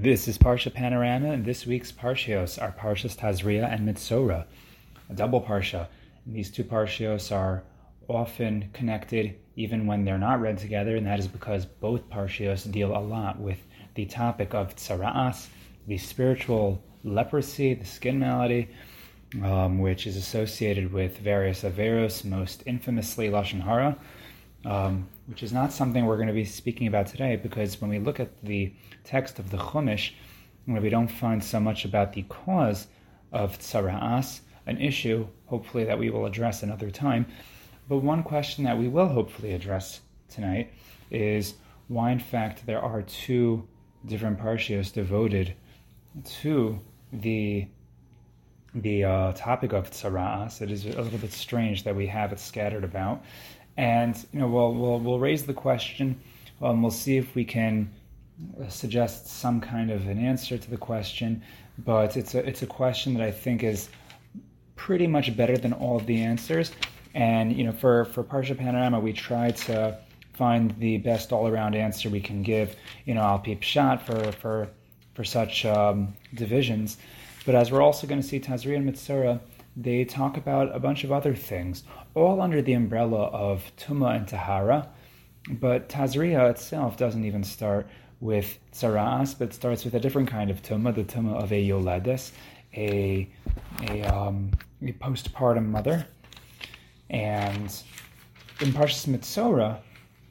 This is Parsha Panorama, and this week's Parshios are Parshas Tazria and Mitzora, a double Parsha. And these two Parshios are often connected even when they're not read together, and that is because both Parshios deal a lot with the topic of Tzara'as, the spiritual leprosy, the skin malady, um, which is associated with various Averos, most infamously Lashon Hara, um, which is not something we're going to be speaking about today because when we look at the text of the Chumash, we don't find so much about the cause of tzara'as, an issue hopefully that we will address another time. But one question that we will hopefully address tonight is why, in fact, there are two different parshios devoted to the the uh, topic of tzara'as. It is a little bit strange that we have it scattered about. And you know, we'll we'll, we'll raise the question. Um, we'll see if we can suggest some kind of an answer to the question. But it's a it's a question that I think is pretty much better than all of the answers. And you know, for for Parsha Panorama, we try to find the best all around answer we can give. You know, I'll peep shot for for for such um, divisions. But as we're also going to see Tazria and Mitzora, they talk about a bunch of other things, all under the umbrella of Tuma and Tahara. But Tazria itself doesn't even start with Tzara'as, but starts with a different kind of Tuma, the Tuma of a Yoledes, a, a, um, a postpartum mother. And in Parshas Mitzora,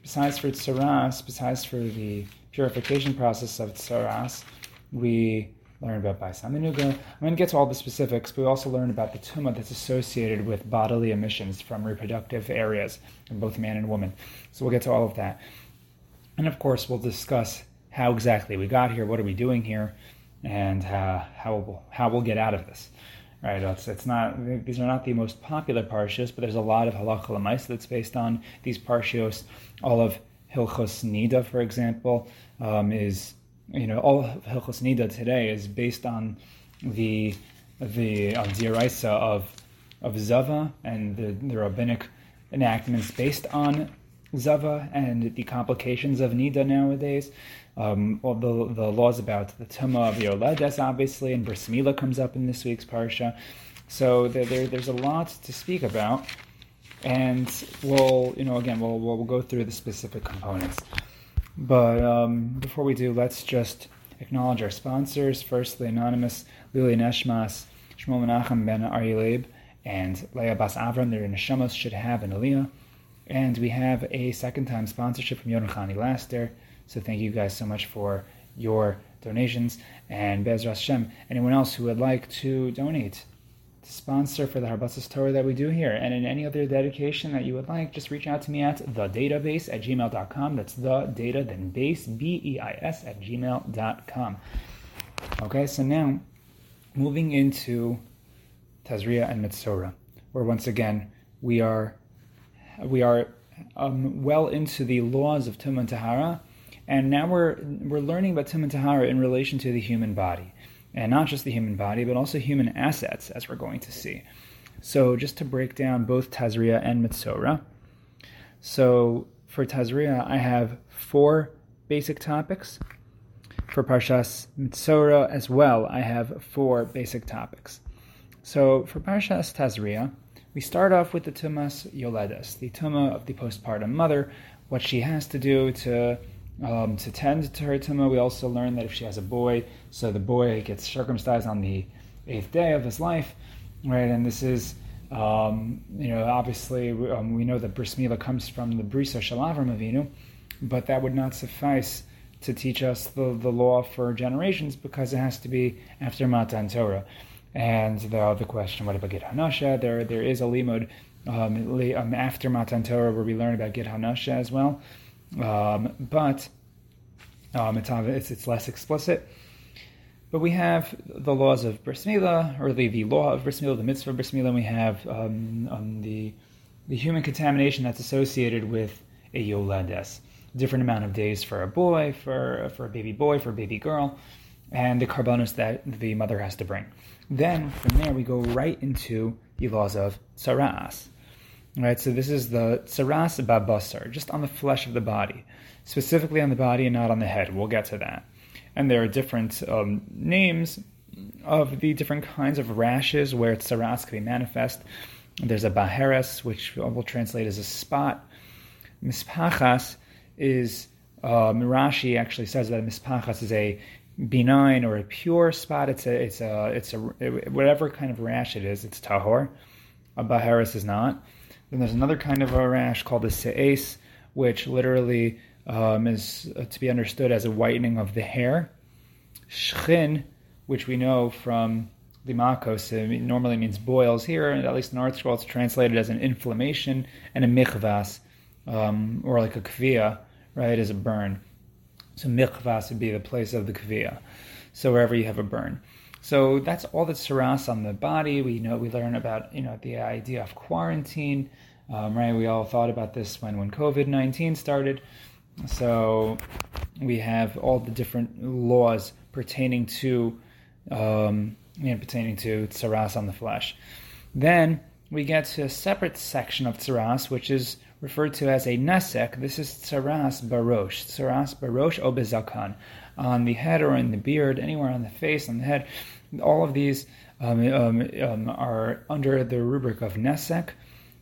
besides for Tzara'as, besides for the purification process of Tzaras, we learn about Bais Hamanuga. I'm going to get to all the specifics, but we also learn about the tumah that's associated with bodily emissions from reproductive areas in both man and woman. So we'll get to all of that. And of course, we'll discuss how exactly we got here, what are we doing here, and uh, how, we'll, how we'll get out of this. Right, it's, it's not these are not the most popular parshios, but there's a lot of halacha that's based on these parshios. All of Hilchos Nida, for example, um, is you know, all of Hilchos Nida today is based on the the uh, D'oraisa of of Zava and the, the rabbinic enactments based on Zava and the complications of Nida nowadays. Um, well, the, the laws about the Tuma of Yoledes, obviously, and Bris Milah comes up in this week's Parsha. So there, there, there's a lot to speak about. And we'll, you know, again, we'll, we'll, we'll go through the specific components. But um, before we do, let's just acknowledge our sponsors. First, the anonymous L'ilui Nishmas, Shmuel Menachem Ben Aryeh Leib, and Leah Bas Avram. Their neshamos should have an aliyah. And we have a second time sponsorship from Yonachani Laster. So thank you guys so much for your donations. And Bezras Hashem, anyone else who would like to donate sponsor for the Harbasis Torah that we do here. And in any other dedication that you would like, just reach out to me at the database at gmail.com. That's the data, then base, B E I S, at gmail.com. Okay, so now moving into Tazria and Mitzora, where once again we are we are um, well into the laws of Tum and Tahara, and now we're we're learning about Tum and Tahara in relation to the human body and not just the human body, but also human assets, as we're going to see. So, just to break down both Tazria and Mitzora. So, for Tazria, I have four basic topics. For Parshas Mitzora as well, I have four basic topics. So, for Parshas Tazria, we start off with the Tumas Yoledes, the Tuma of the postpartum mother, what she has to do to um, to tend to her tumah. We also learn that if she has a boy, so the boy gets circumcised on the eighth day of his life, right? And this is, um, you know, obviously um, we know that bris milah comes from the brisa shalavram avinu, but that would not suffice to teach us the, the law for generations because it has to be after Matan Torah. And the other question, what about Gid Hanasheh? There, there is a limud um, um, after Matan Torah where we learn about Gid Hanasheh as well. Um, but um, it's, it's, it's less explicit. But we have the laws of bris milah, or the, the law of bris milah, the mitzvah of bris milah, and we have um, um, the, the human contamination that's associated with a yoledes. Different amount of days for a boy, for, for a baby boy, for a baby girl, and the korbanos that the mother has to bring. Then, from there, we go right into the laws of Right, so this is the tsaras babasar, just on the flesh of the body, specifically on the body and not on the head. We'll get to that. and there are different um, names of the different kinds of rashes where tsaras can be manifest. There's a baheres, which we'll translate as a spot. Mispachas is, um, Rashi actually says that mispachas is a benign or a pure spot. It's a, it's a, it's a, whatever kind of rash it is, it's tahor. A baheres is not. Then there's another kind of a rash called a se'es, which literally um, is to be understood as a whitening of the hair. Shchin, which we know from the Makos, it normally means boils. Here, at least in ArtScroll, it's translated as an inflammation and a michvas, um, or like a kviya, right, as a burn. So michvas would be the place of the kviya. So wherever you have a burn. So that's all the tsaras on the body. We know we learn about you know the idea of quarantine, um, right? We all thought about this when when COVID nineteen started. So we have all the different laws pertaining to um, pertaining to tsaras on the flesh. Then we get to a separate section of tsaras, which is referred to as a nesek. This is tsaras barosh, tsaras barosh obezakan, on the head or in the beard, anywhere on the face, on the head. All of these um, um, um, are under the rubric of nesek,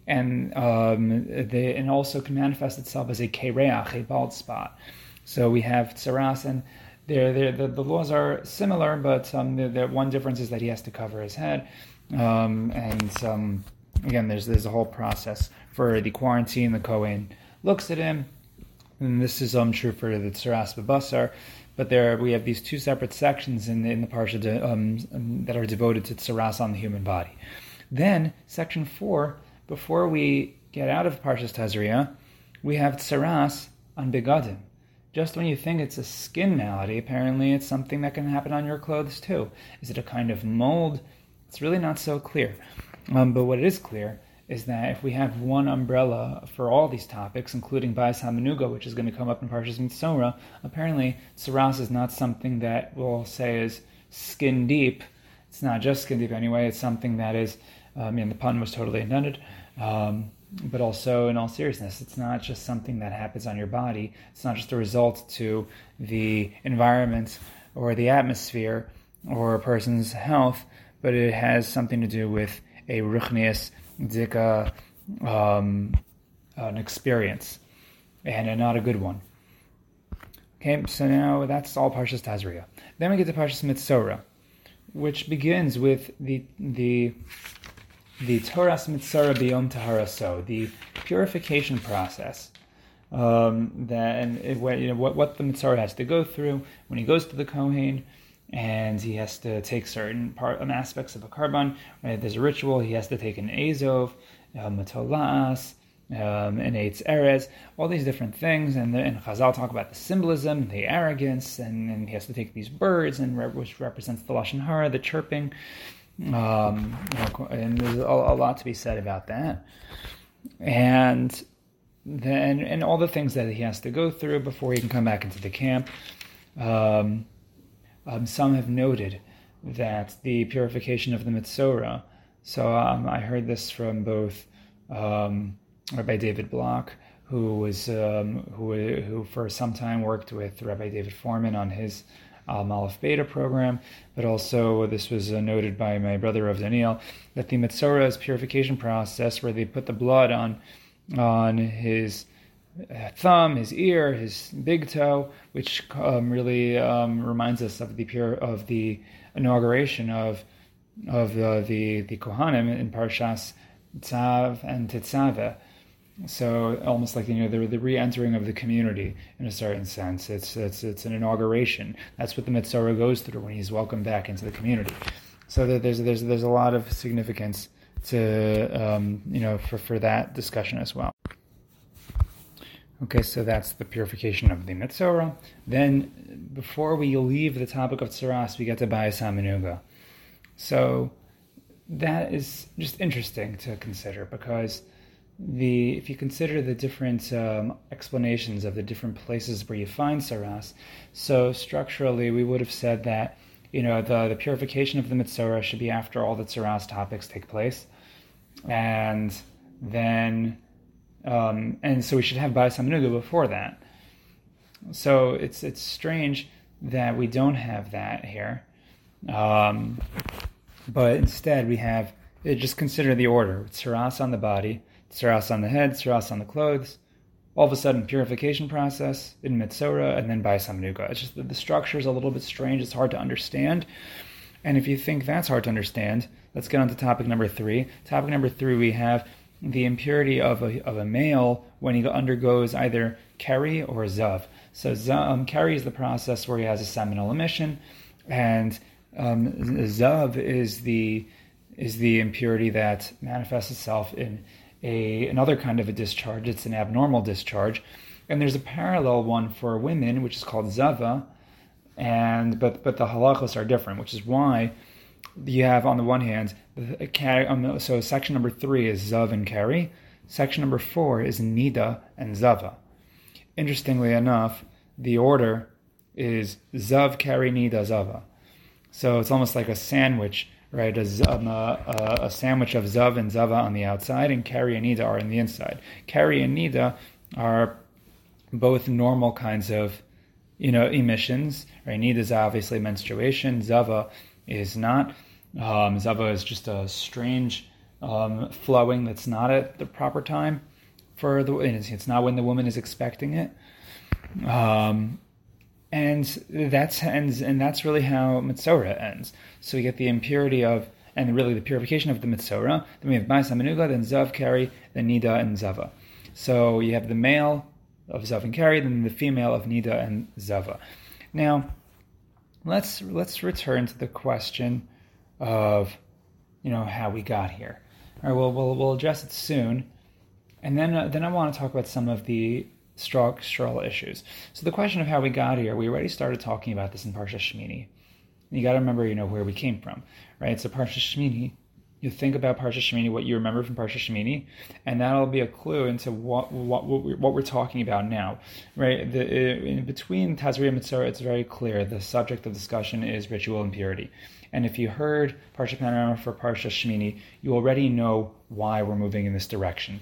and they and also can manifest itself as a kereach, a bald spot. So we have tsaras and they're, they're, the, the laws are similar, but um, the, the, one difference is that he has to cover his head. Um, and um, again, there's there's a whole process for the quarantine. The Kohen looks at him, and this is um, true for the Tsaras Babasar. But there we have these two separate sections in the, in the parsha de, um, that are devoted to Tsaras on the human body. Then section four, before we get out of Parshas Tazria, we have Tsaras on Begadim just when you think it's a skin malady, apparently it's something that can happen on your clothes too. Is it a kind of mold? It's really not so clear. Um, but what is clear is that if we have one umbrella for all these topics, including Bais Hamanuga, which is going to come up in Parshas Mitzora, apparently Saras is not something that we'll say is skin deep. It's not just skin deep anyway. It's something that is, I mean, the pun was totally intended. Um, but also in all seriousness, it's not just something that happens on your body. It's not just a result to the environment or the atmosphere or a person's health, but it has something to do with a ruchnius dika, um, an experience, and not a good one. Okay, so now that's all Parshas Tazria. Then we get to Parshas Mitzora, which begins with the the the Toras Mitzara Biyom Taharaso, the purification process. Um, that and it, you know what, what the Mitzara has to go through when he goes to the Kohen, and he has to take certain part um, aspects of a korban. Right? There's a ritual. He has to take an Azov, Matolas, um, an Eitz Erez, all these different things. And, the, and Chazal talk about the symbolism, the arrogance, and, and he has to take these birds, and which represents the lashon hara, the chirping. Um, and there's a, a, lot to be said about that. And then, and all the things that he has to go through before he can come back into the camp. Um, um, some have noted that the purification of the Mitzora. So um, I heard this from both um, Rabbi David Block, who was um, who who for some time worked with Rabbi David Fohrman on his Al Aleph Beta program, but also this was uh, noted by my brother of Daniel that the Mitzora purification process where they put the blood on on his thumb, his ear, his big toe, which um, really um, reminds us of the pure of the inauguration of of uh, the the Kohanim in Parshas Tzav and Tetzaveh so almost like you know the, the re-entering of the community in a certain sense. It's it's it's an inauguration. That's what the Mitzora goes through when he's welcomed back into the community. So there's there's there's a lot of significance to um, you know for for that discussion as well. Okay, so that's the purification of the Mitzora. Then, before we leave the topic of Tsaras, we get to Bayas Hamanuga. So that is just interesting to consider because the if you consider the different um, explanations of the different places where you find saras, so structurally we would have said that you know the the purification of the mitzora should be after all the saras topics take place, and then um, and so we should have Bayis Hamanuga before that. So it's it's strange that we don't have that here. Um, but instead, we have uh, just consider the order: tsaras on the body, tsaras on the head, tsaras on the clothes. All of a sudden, purification process in Mitzora, and then Bais Hamanuga. It's just that the structure is a little bit strange. It's hard to understand. And if you think that's hard to understand, let's get on to topic number three. Topic number three, we have the impurity of a, of a male when he undergoes either keri or zav. So um, keri is the process where he has a seminal emission, and um, zav is the is the impurity that manifests itself in a another kind of a discharge. It's an abnormal discharge, and there's a parallel one for women, which is called zava, and but but the halachos are different, which is why you have on the one hand, um, so section number three is zav and keri. Section number four is nida and zava. Interestingly enough, the order is zav keri nida zava. So it's almost like a sandwich right? A, um, a, a, sandwich of Zav and Zava on the outside, and Keri and Nida are on the inside. Keri and Nida are both normal kinds of, you know, emissions. Right? Nida is obviously menstruation. Zava is not. Um, Zava is just a strange um, flowing that's not at the proper time for the. It's not when the woman is expecting it. Um, and that's ends, and that's really how Mitzora ends. So we get the impurity of, and really the purification of the Mitzora. Then we have Bais Hamanuga, then Zav Keri, then Nida and Zava. So you have the male of Zav and Keri, then the female of Nida and Zava. Now, let's let's return to the question of, you know, how we got here. All right, well, we'll, we'll address it soon, and then uh, then I want to talk about some of the structural issues. So the question of how we got here, we already started talking about this in Parsha Shmini. You got to remember, you know, where we came from, right? So Parsha Shmini, you think about Parsha Shemini, what you remember from Parsha Shemini, and that'll be a clue into what what what we're, what we're talking about now, right? The, in between Tazria and Mitzora, it's very clear the subject of discussion is ritual impurity. And if you heard Parsha Panorama for Parsha Shemini, you already know why we're moving in this direction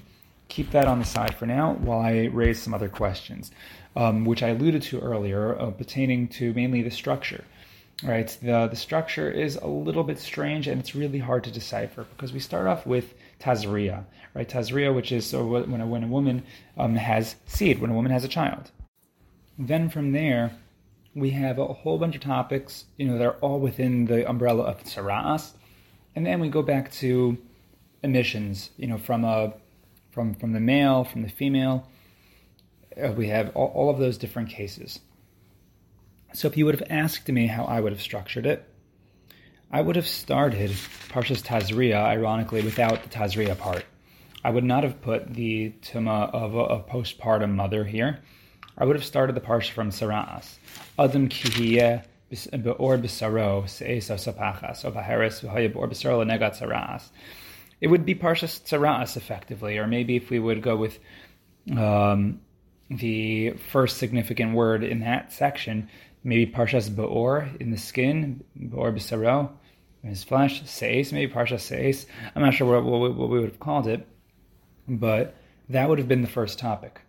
keep that on the side for now while I raise some other questions, um, which I alluded to earlier, uh, pertaining to mainly the structure. Right, the the structure is a little bit strange and it's really hard to decipher because we start off with tazria, right? Tazria, which is so when a, when a woman um, has seed, when a woman has a child. Then from there, we have a whole bunch of topics. You know, they're all within the umbrella of tsaras, and then we go back to emissions. You know, from a from, from the male, from the female. Uh, we have all, all of those different cases. So if you would have asked me how I would have structured it, I would have started Parshas Tazria, ironically, without the Tazria part. I would not have put the Tuma of a, a, postpartum mother here. I would have started the Parsha from Saras. Adam kihiyeh be'or b'saro se'esa sapachas, b'saro lenegat Saras it would be Parshas Tzaras effectively, or maybe if we would go with um, the first significant word in that section, maybe Parshas Beor in the skin, Beor B'Saro, in his flesh, Seis, maybe Parshas Seis. I'm not sure what, what, what, we would have called it, but that would have been the first topic.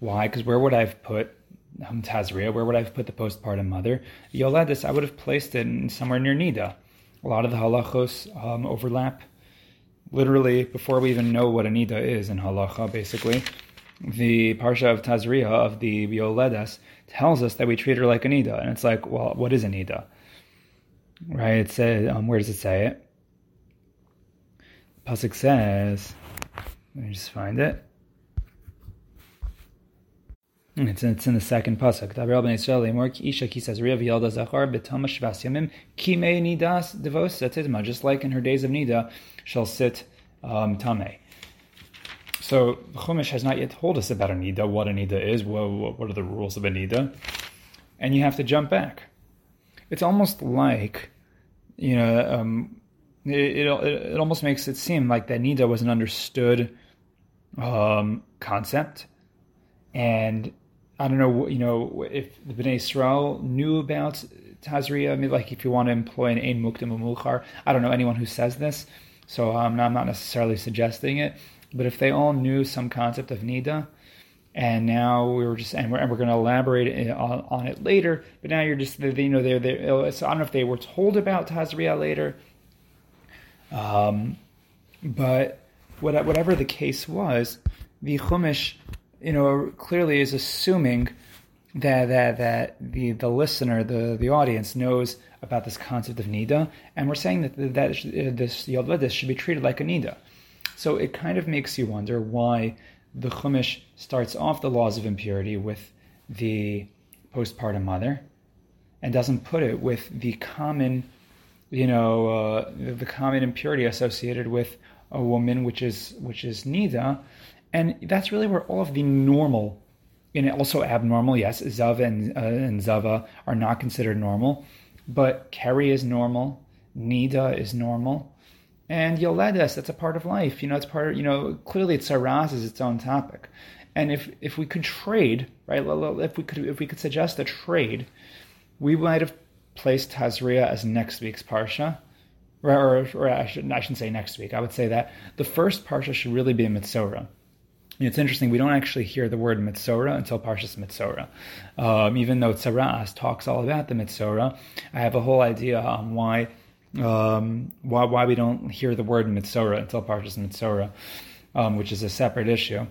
Why? Because where would I have put um, Tazria? Where would I have put the postpartum mother? Yoledis, I would have placed it in somewhere near Nida. A lot of the halachos um, overlap literally before we even know what a nida is in halacha, basically, the parsha of Tazria of the Yoledes tells us that we treat her like a nida, and it's like, well, what is a nida? Right? It says, um, where does it say it? Pasuk says, let me just find it. It's, it's in the second pasuk. Daber ben Yisrael lemor isha ki says yalda zachar betama shvas yamim nidas devosa. Just like in her days of nida, shall sit um, tame. So Chumash has not yet told us about a nida, what a nida is, what, what are the rules of a nida, and you have to jump back. It's almost like, you know, um, it, it, it almost makes it seem like that nida was an understood um, concept, and I don't know, you know, if the Bnei Israel knew about Tazria, I mean, like if you want to employ an Ein Muktim I don't know anyone who says this, so um, I'm not necessarily suggesting it, but if they all knew some concept of Nida, and now we were just and we're, and we're going to elaborate on, on, it later. But now you're just you know they're, they're so I don't know if they were told about Tazria later, um, but whatever the case was, the Chumash, you know, clearly is assuming that that that the the listener, the the audience knows about this concept of nida, and we're saying that that this yoledis should be treated like a nida. So it kind of makes you wonder why the Chumash starts off the laws of impurity with the postpartum mother, and doesn't put it with the common, you know, uh, the common impurity associated with a woman, which is which is nida, and that's really where all of the normal, and also abnormal. Yes, zava and, uh, and zava are not considered normal, but keri is normal, nida is normal, and yoledes that's a part of life. You know, it's part of you know clearly it's saras is its own topic, and if if we could trade right, if we could if we could suggest a trade, we might have placed Tazria as next week's parsha or, or, or I, should, I shouldn't say next week. I would say that the first parsha should really be a Mitzorah. It's interesting, we don't actually hear the word Mitzorah until Parshas Mitzorah. Um, even though Tzaras talks all about the Mitzorah, I have a whole idea on why um, why, why we don't hear the word Mitzorah until Parshas Mitzorah, um, which is a separate issue,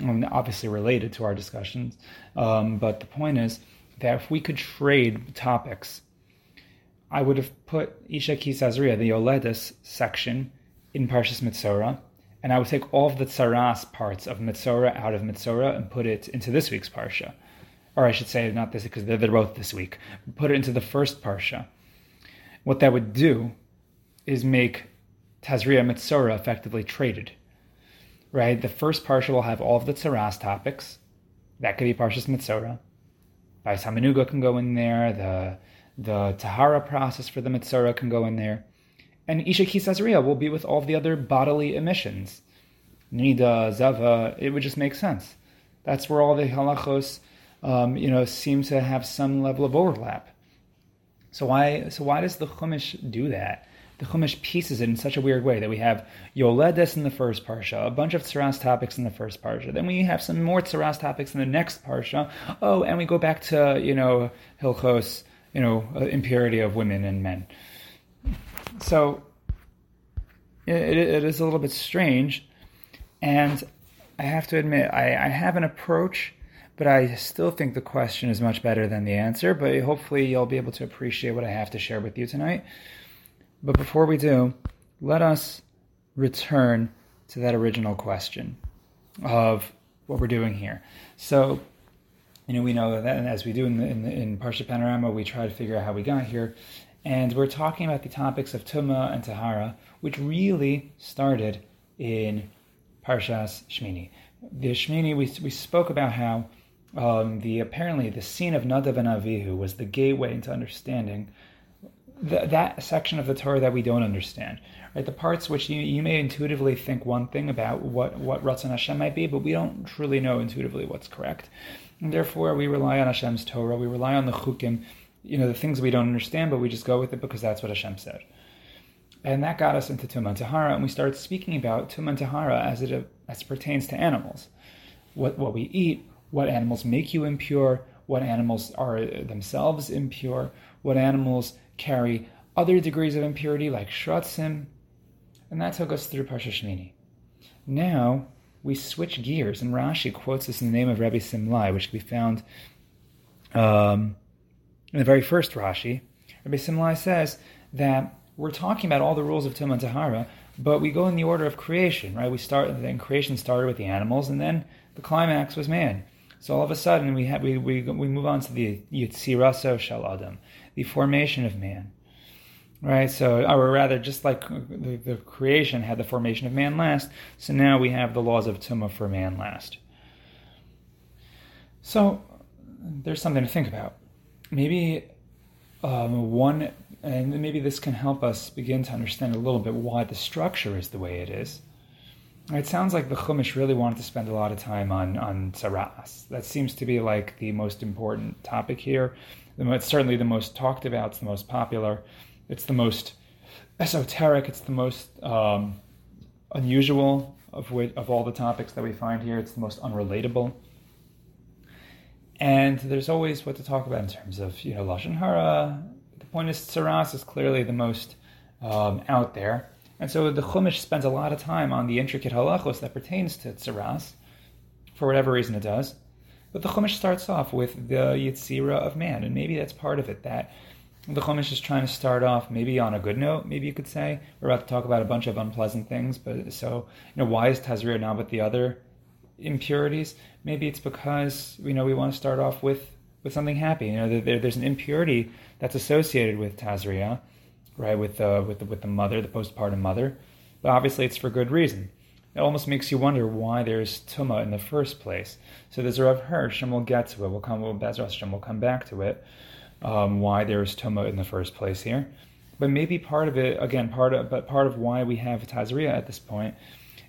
and obviously related to our discussions. Um, but the point is that if we could trade topics I would have put Isha Kisazria, the Yoledis section, in Parshas Mitzorah, and I would take all of the Tsaras parts of Mitzorah out of Mitzorah and put it into this week's Parsha. Or I should say, not this, because they're both this week. Put it into the first Parsha. What that would do is make Tazria Mitzorah effectively traded. Right? The first Parsha will have all of the Tsaras topics. That could be Parshas Mitzorah. Bais Hamanuga can go in there. The the Tahara process for the Mitzorah can go in there. And Isha Kisazriya will be with all of the other bodily emissions. Nida, Zava, it would just make sense. That's where all the halachos, um, you know, seem to have some level of overlap. So why, so why does the Chumash do that? The Chumash pieces it in such a weird way that we have Yoledes in the first parsha, a bunch of tsaras topics in the first parsha. Then we have some more tsaras topics in the next parsha. Oh, and we go back to you know Hilchos you know, uh, impurity of women and men. So it, it is a little bit strange, and I have to admit, I, I have an approach, but I still think the question is much better than the answer. But hopefully, you'll be able to appreciate what I have to share with you tonight. But before we do, let us return to that original question of what we're doing here. So, you know, we know that, as we do in, the, in, the, in Parsha Panorama, we try to figure out how we got here. And we're talking about the topics of Tuma and Tahara, which really started in Parshas Shmini. The Shmini, we, we spoke about how um, the apparently the scene of Nadav and Avihu was the gateway into understanding the, that section of the Torah that we don't understand. Right, the parts which you, you may intuitively think one thing about what what Ratzon Hashem might be, but we don't truly know intuitively what's correct. And therefore, we rely on Hashem's Torah. We rely on the chukim, you know, the things we don't understand, but we just go with it because that's what Hashem said. And that got us into Tumah Tahara, and we started speaking about Tumah Tahara as it as it pertains to animals, what what we eat, what animals make you impure, what animals are themselves impure, what animals carry other degrees of impurity like shratzim, and that took us through Parsha Shmini. Now we switch gears, and Rashi quotes this in the name of Rabbi Simlai, which can be found um, in the very first Rashi. Rabbi Simlai says that we're talking about all the rules of Tum and Tahara, but we go in the order of creation, right? We start, then creation started with the animals, and then the climax was man. So all of a sudden, we have, we, we, we move on to the Yitziraso Shal Adam, the formation of man right? So, or rather, just like the, the, creation had the formation of man last, so now we have the laws of Tumah for man last. So, there's something to think about. Maybe um, one, and maybe this can help us begin to understand a little bit why the structure is the way it is. It sounds like the Chumash really wanted to spend a lot of time on on tsaras. That seems to be like the most important topic here. It's certainly the most talked about. It's the most popular. It's the most esoteric. It's the most um, unusual of which, of all the topics that we find here. It's the most unrelatable. And there's always what to talk about in terms of, you know, Lashon Hara. The point is, Tsaras is clearly the most um, out there. And so the Chumash spends a lot of time on the intricate halachos that pertains to Tsaras, for whatever reason it does. But the Chumash starts off with the Yitzira of man, and maybe that's part of it, that the Chumash is trying to start off maybe on a good note, maybe you could say. We're about to talk about a bunch of unpleasant things, but so, you know, why is Tazria now with the other impurities? Maybe it's because, you know, we want to start off with, with something happy. You know, there, there's an impurity that's associated with Tazria, right, with, uh, with, the, with the mother, the postpartum mother, but obviously it's for good reason. It almost makes you wonder why there's tuma in the first place. So there's a Rav Hirsch, and we'll get to it. We'll come, we'll, we'll come back to it um, why there's Tuma in the first place here. But maybe part of it, again, part of but part of why we have Tazria at this point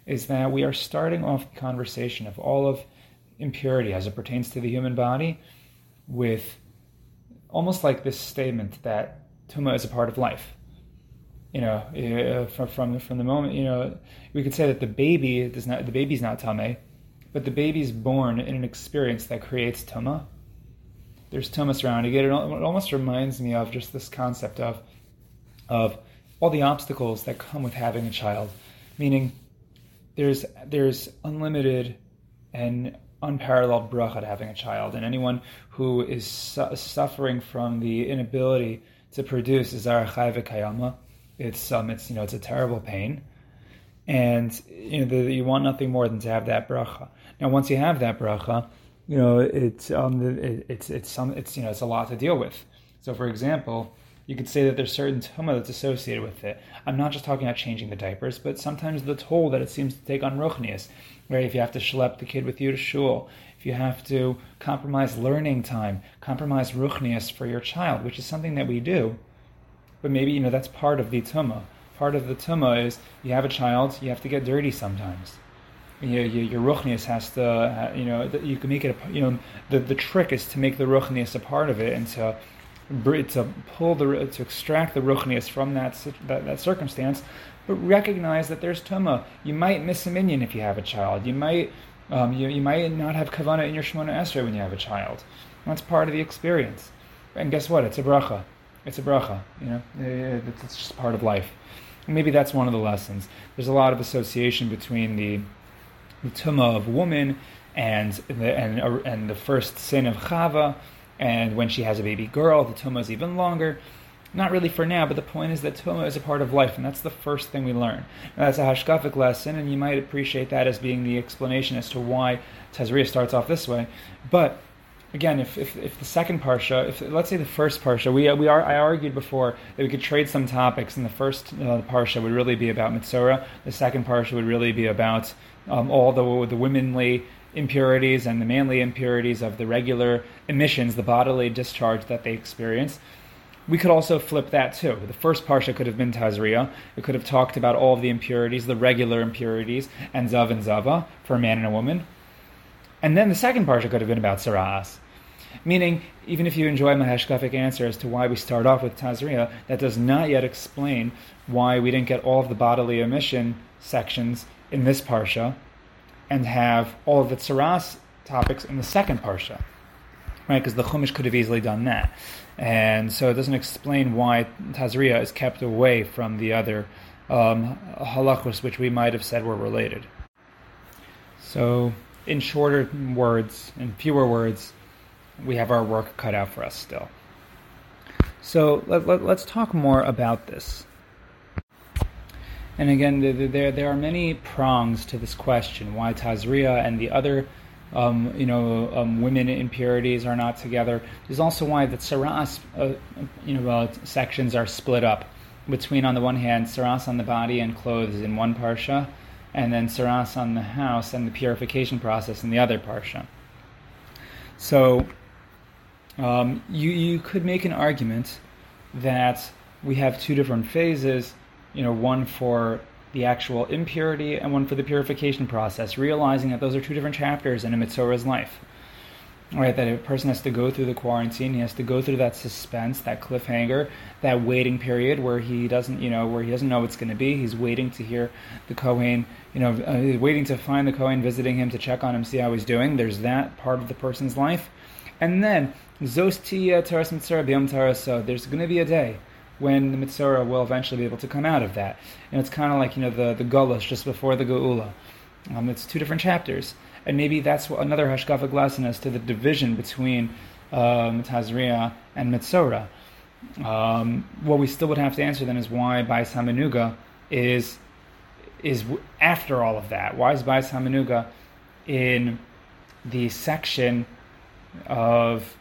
is that we are starting off the conversation of all of impurity as it pertains to the human body with almost like this statement that Tuma is a part of life. You know, uh, from, from from the moment you know, we could say that the baby does not the baby's not tame, but the baby's born in an experience that creates tuma, there's Thomas around again. It almost reminds me of just this concept of of all the obstacles that come with having a child, meaning there's there's unlimited and unparalleled bracha to having a child, and anyone who is su- suffering from the inability to produce is kayama. It's um, it's you know it's a terrible pain, and you know the, you want nothing more than to have that bracha. Now, once you have that bracha, you know, it's um, it, it's it's some it's you know it's a lot to deal with. So, for example, you could say that there's certain tuma that's associated with it. I'm not just talking about changing the diapers, but sometimes the toll that it seems to take on ruchnius, right? If you have to schlep the kid with you to shul, if you have to compromise learning time, compromise ruchnius for your child, which is something that we do, but maybe you know that's part of the tuma. Part of the tuma is you have a child, you have to get dirty sometimes you your, your ruchnius has to, you know, you can make it, a, you know, the, the trick is to make the ruchnius a part of it and to, to pull the, to extract the ruchnius from that, that, that circumstance, but recognize that there's tuma. You might miss a minyan if you have a child. You might, um, you, you might not have kavana in your Shemona Esrei when you have a child. That's part of the experience. And guess what? It's a bracha. It's a bracha. You know, it's just part of life. maybe that's one of the lessons. There's a lot of association between the the tuma of woman and the, and, and the first sin of Chava, and when she has a baby girl, the tuma is even longer. Not really for now, but the point is that tuma is a part of life, and that's the first thing we learn. Now, that's a hashkafic lesson, and you might appreciate that as being the explanation as to why Tazria starts off this way. But again, if, if, if, the second parsha, if let's say the first parsha, we we are I argued before that we could trade some topics, and the first uh, parsha would really be about Mitzora, the second parsha would really be about um, all the the womanly impurities and the manly impurities of the regular emissions, the bodily discharge that they experience. We could also flip that too. The first parsha could have been Tazria. It could have talked about all of the impurities, the regular impurities, and Zav and Zava for a man and a woman. And then the second parsha could have been about Saras. Meaning, even if you enjoy my hashkafic answer as to why we start off with Tazria, that does not yet explain why we didn't get all of the bodily emission sections in this parsha and have all of the Tsaras topics in the second parsha. Right, because the Chumash could have easily done that. And so it doesn't explain why Tazria is kept away from the other um, halachos, which we might have said were related. So in shorter words, in fewer words, we have our work cut out for us still. So let, let, let's talk more about this. And again, there, there are many prongs to this question why Tazria and the other um, you know, um, women impurities are not together. There's also why the saras, uh, you know, uh, sections are split up between, on the one hand, saras on the body and clothes in one parsha, and then saras on the house and the purification process in the other parsha. So um, you you could make an argument that we have two different phases, you know, one for the actual impurity and one for the purification process, realizing that those are two different chapters in a Mitzora's life. Right, that a person has to go through the quarantine, he has to go through that suspense, that cliffhanger, that waiting period where he doesn't, you know, where he doesn't know what's going to be. He's waiting to hear the Cohen you know, uh, waiting to find the Cohen visiting him to check on him, see how he's doing. There's that part of the person's life, And then, Taras Mitzora so there's going to be a day when the Mitzora will eventually be able to come out of that. And it's kind of like, you know, the, the Gullus just before the Geula. Um, it's two different chapters. And maybe that's another hashkafic lesson as to the division between um, Tazria and Mitzora. Um, what we still would have to answer then is why Bais Hamanuga is is after all of that. Why is Bais Hamanuga in the section of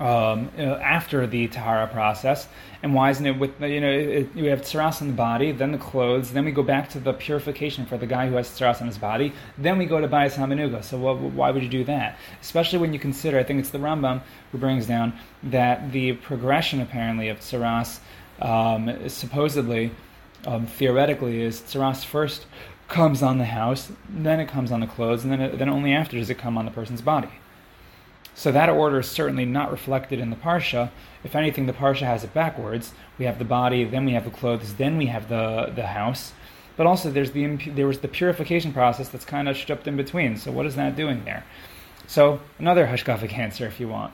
um, uh, after the tahara process, and why isn't it with you know it, we have tsaras on the body, then the clothes, then we go back to the purification for the guy who has tsaras on his body, then we go to bayis hamanuga. So why would you do that? Especially when you consider, I think it's the Rambam who brings down that the progression apparently of tsaras um, supposedly, um, theoretically, is tsaras first comes on the house, then it comes on the clothes, and then it, then only after does it come on the person's body. So that order is certainly not reflected in the parsha. If anything, the parsha has it backwards. We have the body, then we have the clothes, then we have the the house. But also, there's the there was the purification process that's kind of stripped in between. So what is that doing there? So another hashkafic answer, if you want,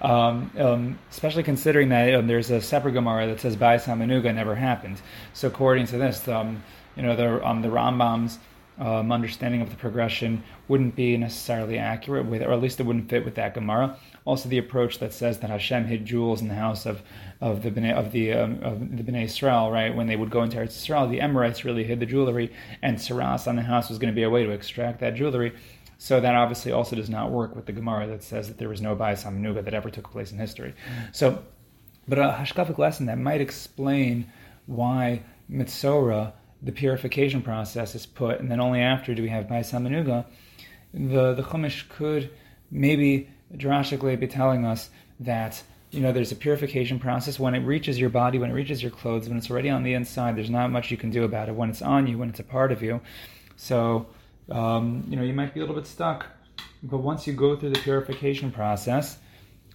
um, um, especially considering that um, there's a separate Gemara that says Bayis Hamanuga never happened. So according to this, um, you know the um, the Rambam's um, understanding of the progression wouldn't be necessarily accurate with, or at least it wouldn't fit with that Gemara. Also, the approach that says that Hashem hid jewels in the house of of the Bnei, of the um, of the Bnei Israel, right? When they would go into Eretz Israel, the Emorites really hid the jewelry, and Saras on the house was going to be a way to extract that jewelry. So that obviously also does not work with the Gemara that says that there was no Bayis Hamanuga that ever took place in history. So, but a hashkafic lesson that might explain why Mitzora the purification process is put, and then only after do we have Bais Hamanuga, the, the Chumash could maybe drastically be telling us that you know there's a purification process. When it reaches your body when it reaches your clothes when it's already on the inside there's not much you can do about it. When it's on you when it's a part of you. So um, you know you might be a little bit stuck but once you go through the purification process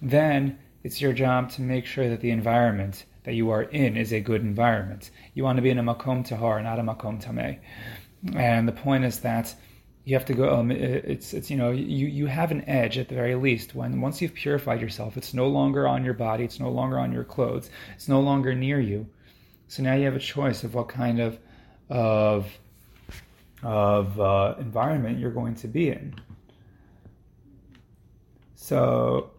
then it's your job to make sure that the environment that you are in is a good environment. You want to be in a makom tahar, not a makom tameh. And the point is that you have to go. Um, it's it's you know you you have an edge at the very least when once you've purified yourself, it's no longer on your body, it's no longer on your clothes, it's no longer near you. So now you have a choice of what kind of of of uh, environment you're going to be in. So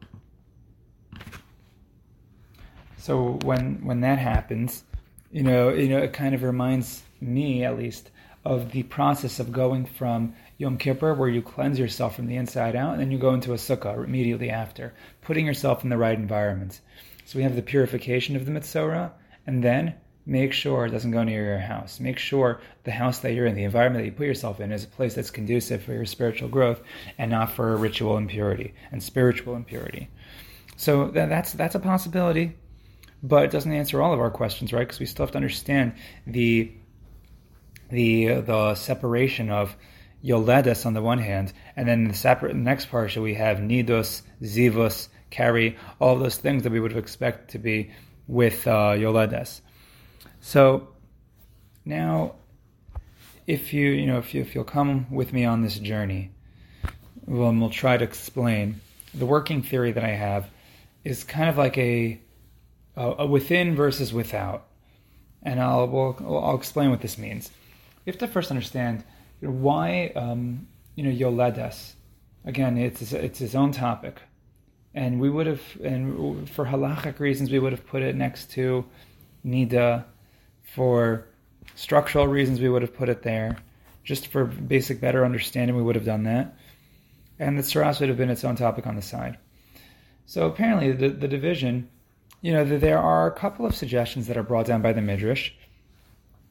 so when when that happens, you know, you know, it kind of reminds me, at least, of the process of going from Yom Kippur, where you cleanse yourself from the inside out, and then you go into a sukkah immediately after, putting yourself in the right environment. So we have the purification of the mitzora, and then make sure it doesn't go near your house. Make sure the house that you're in, the environment that you put yourself in, is a place that's conducive for your spiritual growth and not for ritual impurity and spiritual impurity. So that's that's a possibility but it doesn't answer all of our questions, right? Because we still have to understand the the the separation of Yoledes on the one hand, and then the separate next parsha we have Nidus, Zivus, Keri, all those things that we would expect to be with uh, Yoledes. So now, if you you know if you if you'll come with me on this journey, well, we'll try to explain the working theory that I have is kind of like a uh, within versus without. And I'll, we'll, I'll explain what this means. You have to first understand why, um, you know, Yoledes. Again, it's, it's his own topic. And we would have, and for halachic reasons, we would have put it next to Nida. For structural reasons, we would have put it there. Just for basic, better understanding, we would have done that. And the Saras would have been its own topic on the side. So apparently, the, the division you know, there are a couple of suggestions that are brought down by the Midrash.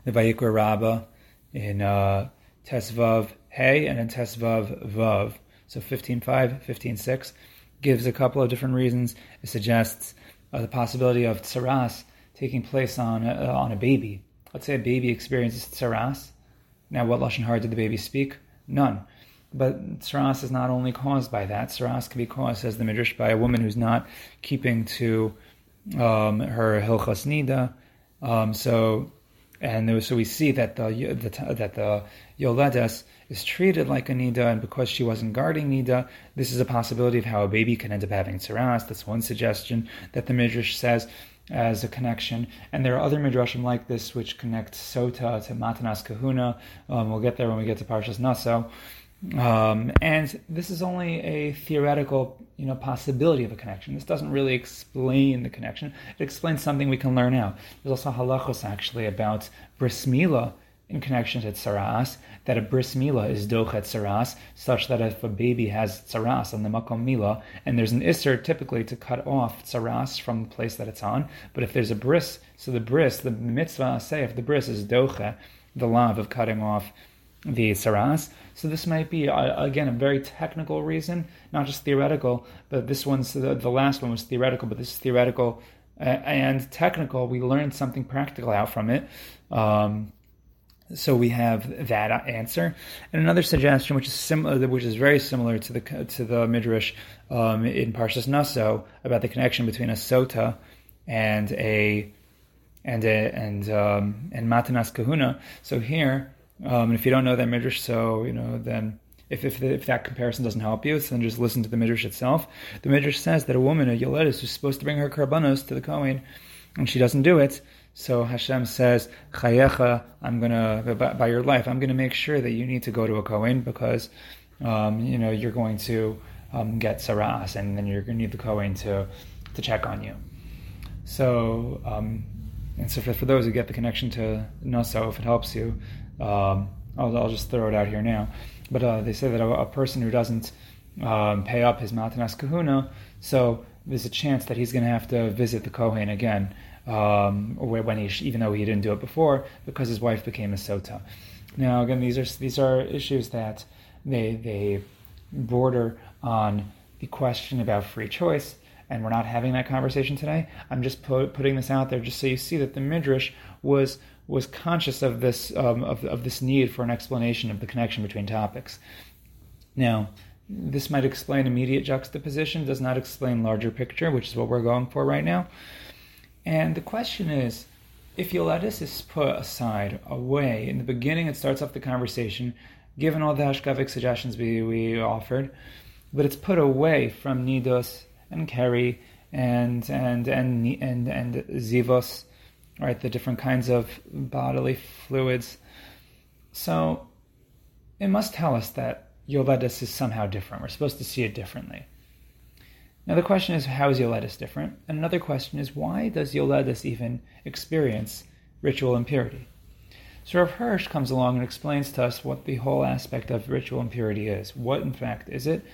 The Vayikra Rabbah in uh, Tesvav Hey and in Tesvav Vav. So 15.5, 15.6 gives a couple of different reasons. It suggests uh, the possibility of tsaras taking place on a, uh, on a baby. Let's say a baby experiences tsaras. Now, what lashon hara did the baby speak? None. But tsaras is not only caused by that. Tsaras can be caused, says the midrash, by a woman who's not keeping to um, her Hilchas Nida. Um, so and so we see that the, the that the yoledes is treated like a nida, and because she wasn't guarding nida, this is a possibility of how a baby can end up having tsaras. That's one suggestion that the midrash says as a connection. And there are other midrashim like this which connect sota to matanas kahuna. Um, we'll get there when we get to Parshas Naso. Um, and this is only a theoretical, you know, possibility of a connection. This doesn't really explain the connection. It explains something we can learn out. There's also halachos actually about bris milah in connection to tsaras, that a bris milah is dochet tsaras, such that if a baby has tsaras on the makom milah, and there's an isser typically to cut off tsaras from the place that it's on, but if there's a bris, so the bris, the mitzvah say if the bris is doche, the lav of cutting off the tsaras, so this might be uh, again a very technical reason, not just theoretical. But this one's the, the last one was theoretical, but this is theoretical uh, and technical. We learned something practical out from it. Um, so we have that answer, and another suggestion, which is similar, which is very similar to the to the midrash um, in Parshas Naso about the connection between a sota and a and a, and um, and matanas kahuna. So here um, and if you don't know that midrash, so you know then if if, the, if that comparison doesn't help you, then just listen to the midrash itself. The midrash says that a woman, a yoledis, who's supposed to bring her karbanos to the kohen, and she doesn't do it. So Hashem says, "Chayecha, I'm gonna by, by, your life, I'm gonna make sure that you need to go to a kohen because um, you know you're going to um, get tsaras, and then you're gonna need the kohen to to check on you." So. Um, and so for, for, those who get the connection to Naso, if it helps you, um, I'll, I'll, just throw it out here now. But uh, they say that a, a person who doesn't um, pay up his Matanas Kahuna, so there's a chance that he's going to have to visit the Kohen again, um, when he, even though he didn't do it before, because his wife became a Sota. Now, again, these are these are issues that they they border on the question about free choice, and we're not having that conversation today. I'm just put, putting this out there just so you see that the midrash was was conscious of this um, of, of this need for an explanation of the connection between topics. Now, this might explain immediate juxtaposition, does not explain larger picture, which is what we're going for right now. And the question is, if Yoledis is put aside, away, in the beginning it starts off the conversation, given all the hashkafic suggestions we, we offered, but it's put away from Nidos and and and and and and, and Zivos right? The different kinds of bodily fluids. So it must tell us that Yoledis is somehow different. We're supposed to see it differently. Now the question is, how is Yoledis different? And another question is, why does Yoledis even experience ritual impurity? So Rav Hirsch comes along and explains to us what the whole aspect of ritual impurity is. What, in fact, is it?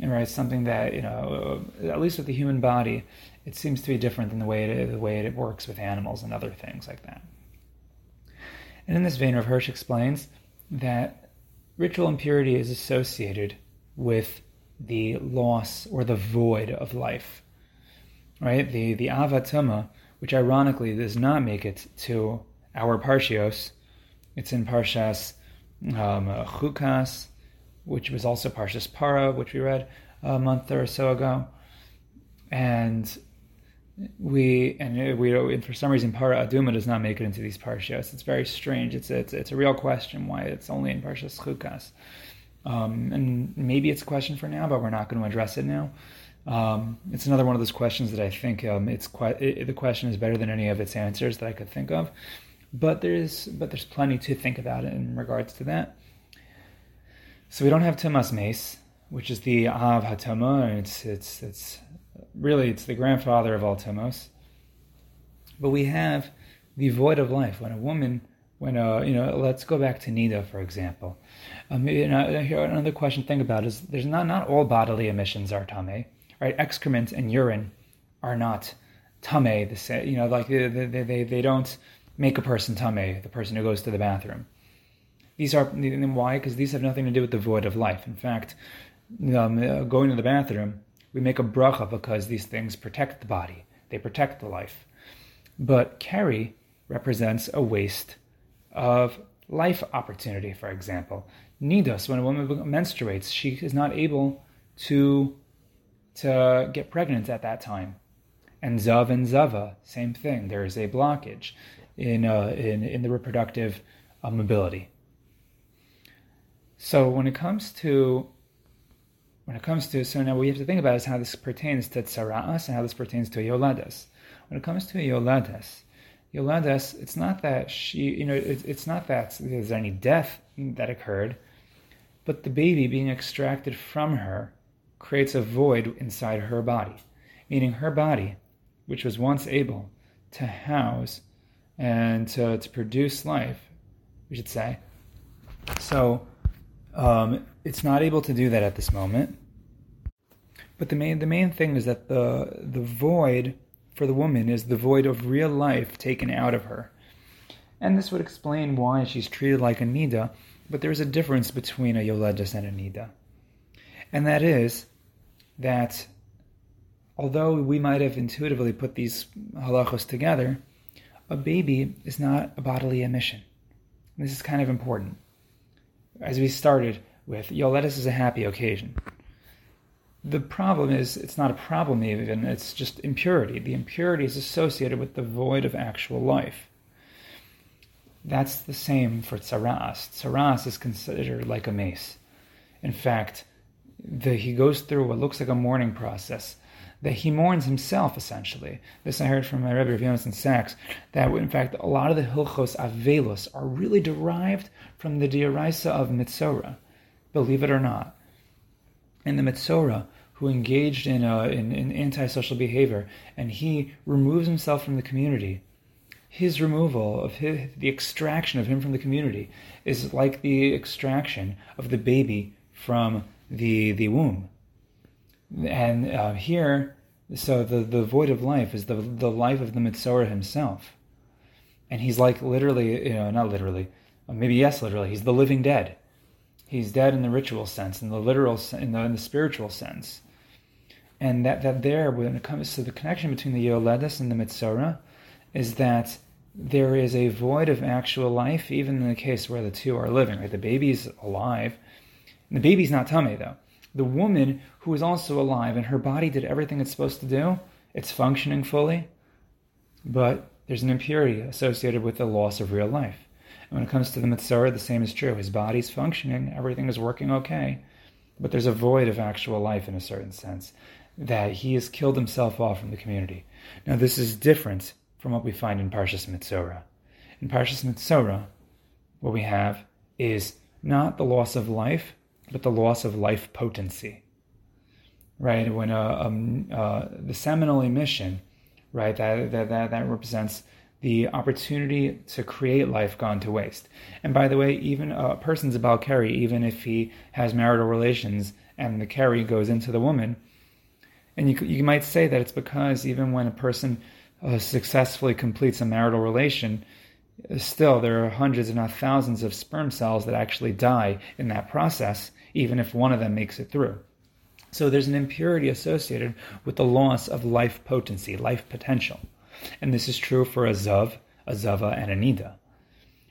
And right, something that you know, at least with the human body, it seems to be different than the way it, the way it works with animals and other things like that. And in this vein, Rav Hirsch explains that ritual impurity is associated with the loss or the void of life. Right? The the Av Hatuma, which ironically does not make it to our parshios, it's in Parshas um, Chukas, which was also Parshas Para, which we read a month or so ago. And we and we and for some reason Para Aduma does not make it into these parshas. It's very strange. It's a, it's, it's a real question why it's only in Parshas Chukas. Um, and maybe it's a question for now, but we're not going to address it now. Um, it's another one of those questions that I think um, it's quite it, the question is better than any of its answers that I could think of. But there's but there's plenty to think about in regards to that. So we don't have Tumas Meis, which is the Av Hatuma. It's it's it's really it's the grandfather of all Timos. But we have the void of life when a woman, when a you know, let's go back to Nida for example. Um, you know, here another question to think about is there's not not all bodily emissions are tame, right? Excrement and urine are not tame. The same, you know, like they, they they they don't make a person tame. The person who goes to the bathroom. These are why? Because these have nothing to do with the void of life. In fact, um, uh, going to the bathroom we make a bracha because these things protect the body, they protect the life. But keri represents a waste of life opportunity, for example. Nidos, when a woman menstruates, she is not able to, to get pregnant at that time. And Zav and Zava, same thing. There is a blockage. in uh, in in the reproductive uh, mobility. So when it comes to when it comes to so now what we have to think about is how this pertains to tzara'as and how this pertains to yoladas. When it comes to yoladas, yoladas, it's not that she, you know, it, it's not that there's any death that occurred, but the baby being extracted from her creates a void inside her body, meaning her body, which was once able to house and to, to produce life, we should say. So um, it's not able to do that at this moment. But the main the main thing is that the the void for the woman is the void of real life taken out of her. And this would explain why she's treated like a nida, but there's a difference between a yoledes and a nida. And that is that although we might have intuitively put these halachos together, a baby is not a bodily emission. This is kind of important. As we started with, yoledes is a happy occasion. The problem is, it's not a problem even, it's just impurity. The impurity is associated with the void of actual life. That's the same for tsaras. Tsaras is considered like a meis. In fact, the, he goes through what looks like a mourning process. That he mourns himself, essentially. This I heard from my Rebbe, Yonason Sacks, that in fact a lot of the Hilchos Avelos are really derived from the D'oraisa of Mitzora, believe it or not. And the Mitzora, who engaged in, uh, in, in antisocial behavior, and he removes himself from the community his removal of his, the extraction of him from the community is like the extraction of the baby from the the womb. And uh, here, so the, the void of life is the the life of the Mitzora himself, and he's like literally, you know, not literally, uh, maybe yes, literally, he's the living dead. He's dead in the ritual sense, in the literal, in the, in the spiritual sense, and that that there, when it comes to the connection between the Yoledes and the Mitzora, is that there is a void of actual life, even in the case where the two are living. Right, the baby's alive, the baby's not tamei though. The woman who is also alive and her body did everything it's supposed to do, it's functioning fully, but there's an impurity associated with the loss of real life. And when it comes to the Mitzora, the same is true. His body's functioning, everything is working okay, but there's a void of actual life in a certain sense, that he has killed himself off from the community. Now, this is different from what we find in Parshas Mitzora. In Parshas Mitzora, what we have is not the loss of life, but the loss of life potency. Right? When uh, um, uh, the seminal emission, right, that, that, that, that represents the opportunity to create life gone to waste. And by the way, even a person's a Baal Keri, even if he has marital relations and the Keri goes into the woman, and you, you might say that it's because even when a person uh, successfully completes a marital relation, still there are hundreds, if not thousands, of sperm cells that actually die in that process, even if one of them makes it through. So there's an impurity associated with the loss of life potency, life potential. And this is true for a zav, a zava, and a nida.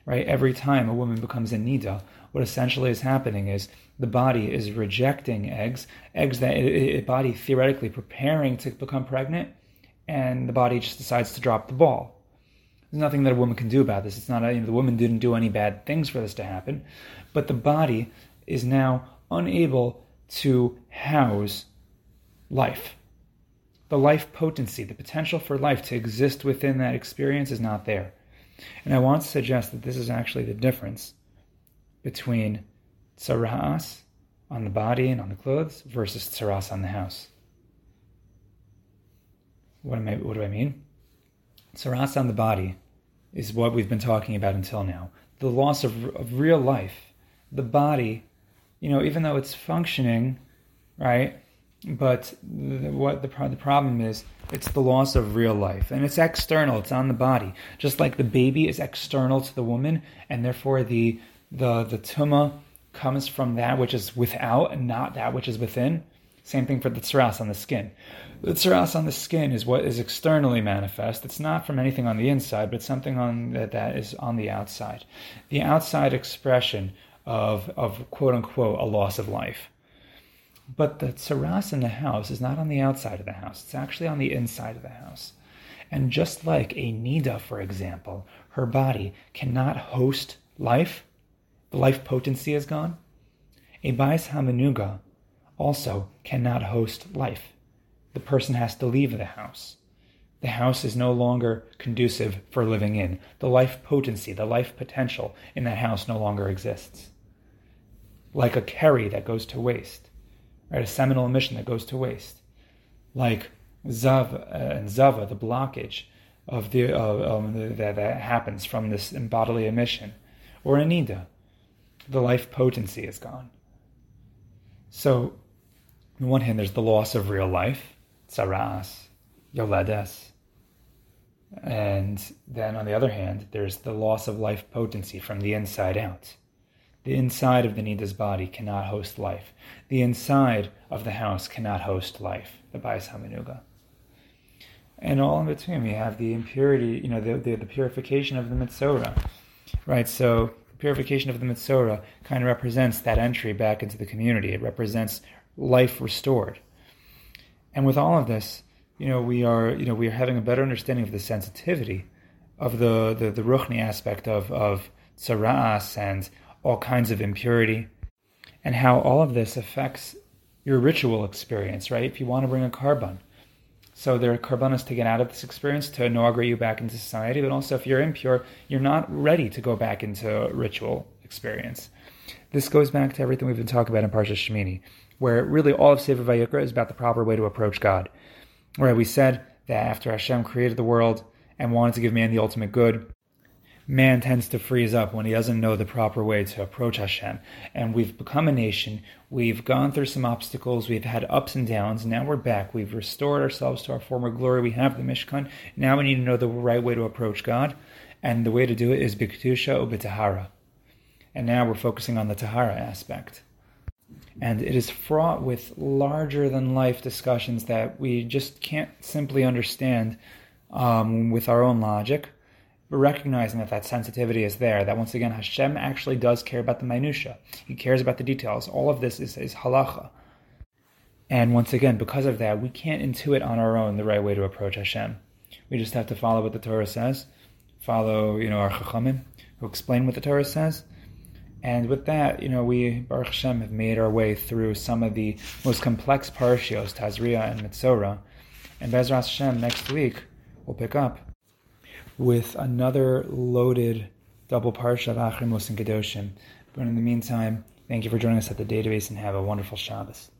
Right? Every time a woman becomes a nida, what essentially is happening is the body is rejecting eggs, eggs that a body theoretically preparing to become pregnant, and the body just decides to drop the ball. There's nothing that a woman can do about this. It's not a, you know, the woman didn't do any bad things for this to happen, but the body is now unable to house life. The life potency, the potential for life to exist within that experience is not there. And I want to suggest that this is actually the difference between tsaras on the body and on the clothes versus tsaras on the house. What, am I, what do I mean? Tsaras on the body is what we've been talking about until now. The loss of, of real life. The body, you know, even though it's functioning, right? But the, what the, the problem is, it's the loss of real life. And it's external, it's on the body. Just like the baby is external to the woman, and therefore the, the, the tuma comes from that which is without and not that which is within. Same thing for the tsaras on the skin. The tsaras on the skin is what is externally manifest. It's not from anything on the inside, but something on that, that is on the outside. The outside expression of, of quote unquote a loss of life. But the tsaras in the house is not on the outside of the house. It's actually on the inside of the house. And just like a Nida, for example, her body cannot host life, the life potency is gone. A Bais Hamanuga also cannot host life. The person has to leave the house. The house is no longer conducive for living in. The life potency, the life potential in that house no longer exists. Like a Keri that goes to waste, right? A seminal emission that goes to waste. Like Zav uh, and Zava, the blockage of the, uh, um, that, that happens from this bodily emission, or Anida, the life potency is gone. So, on one hand, there's the loss of real life, tsaras, yoledes, and then on the other hand, there's the loss of life potency from the inside out. The inside of the Nida's body cannot host life. The inside of the house cannot host life, the Bais Hamanuga. And all in between, we have the impurity, you know, the, the, the purification of the Mitzora. Right, so purification of the Mitzora kind of represents that entry back into the community. It represents life restored. And with all of this, you know, we are, you know, we are having a better understanding of the sensitivity of the, the, the Ruchni aspect of, of Tsaras and all kinds of impurity, and how all of this affects your ritual experience, right? If you want to bring a korban. So there are to get out of this experience to inaugurate you back into society, but also if you're impure, you're not ready to go back into ritual experience. This goes back to everything we've been talking about in Parsha Shemini, where really all of Sefer Vayikra is about the proper way to approach God. Where we said that after Hashem created the world and wanted to give man the ultimate good, man tends to freeze up when he doesn't know the proper way to approach Hashem. And we've become a nation. We've gone through some obstacles. We've had ups and downs. Now we're back. We've restored ourselves to our former glory. We have the Mishkan. Now we need to know the right way to approach God. And the way to do it is Bikdusha or Bitahara. And now we're focusing on the Tahara aspect. And it is fraught with larger than life discussions that we just can't simply understand um, with our own logic but recognizing that that sensitivity is there, that once again Hashem actually does care about the minutia. He cares about the details. All of this is, is halacha. And once again, because of that, we can't intuit on our own the right way to approach Hashem. We just have to follow what the Torah says, follow, you know, our chachamim, who explain what the Torah says. And with that, you know, we, Baruch Hashem, have made our way through some of the most complex parshios, Tazria and Mitzora. And Bezras Hashem, next week, we'll pick up with another loaded double parsha of Acharei Mos and Kedoshim. But in the meantime, thank you for joining us at the database and have a wonderful Shabbos.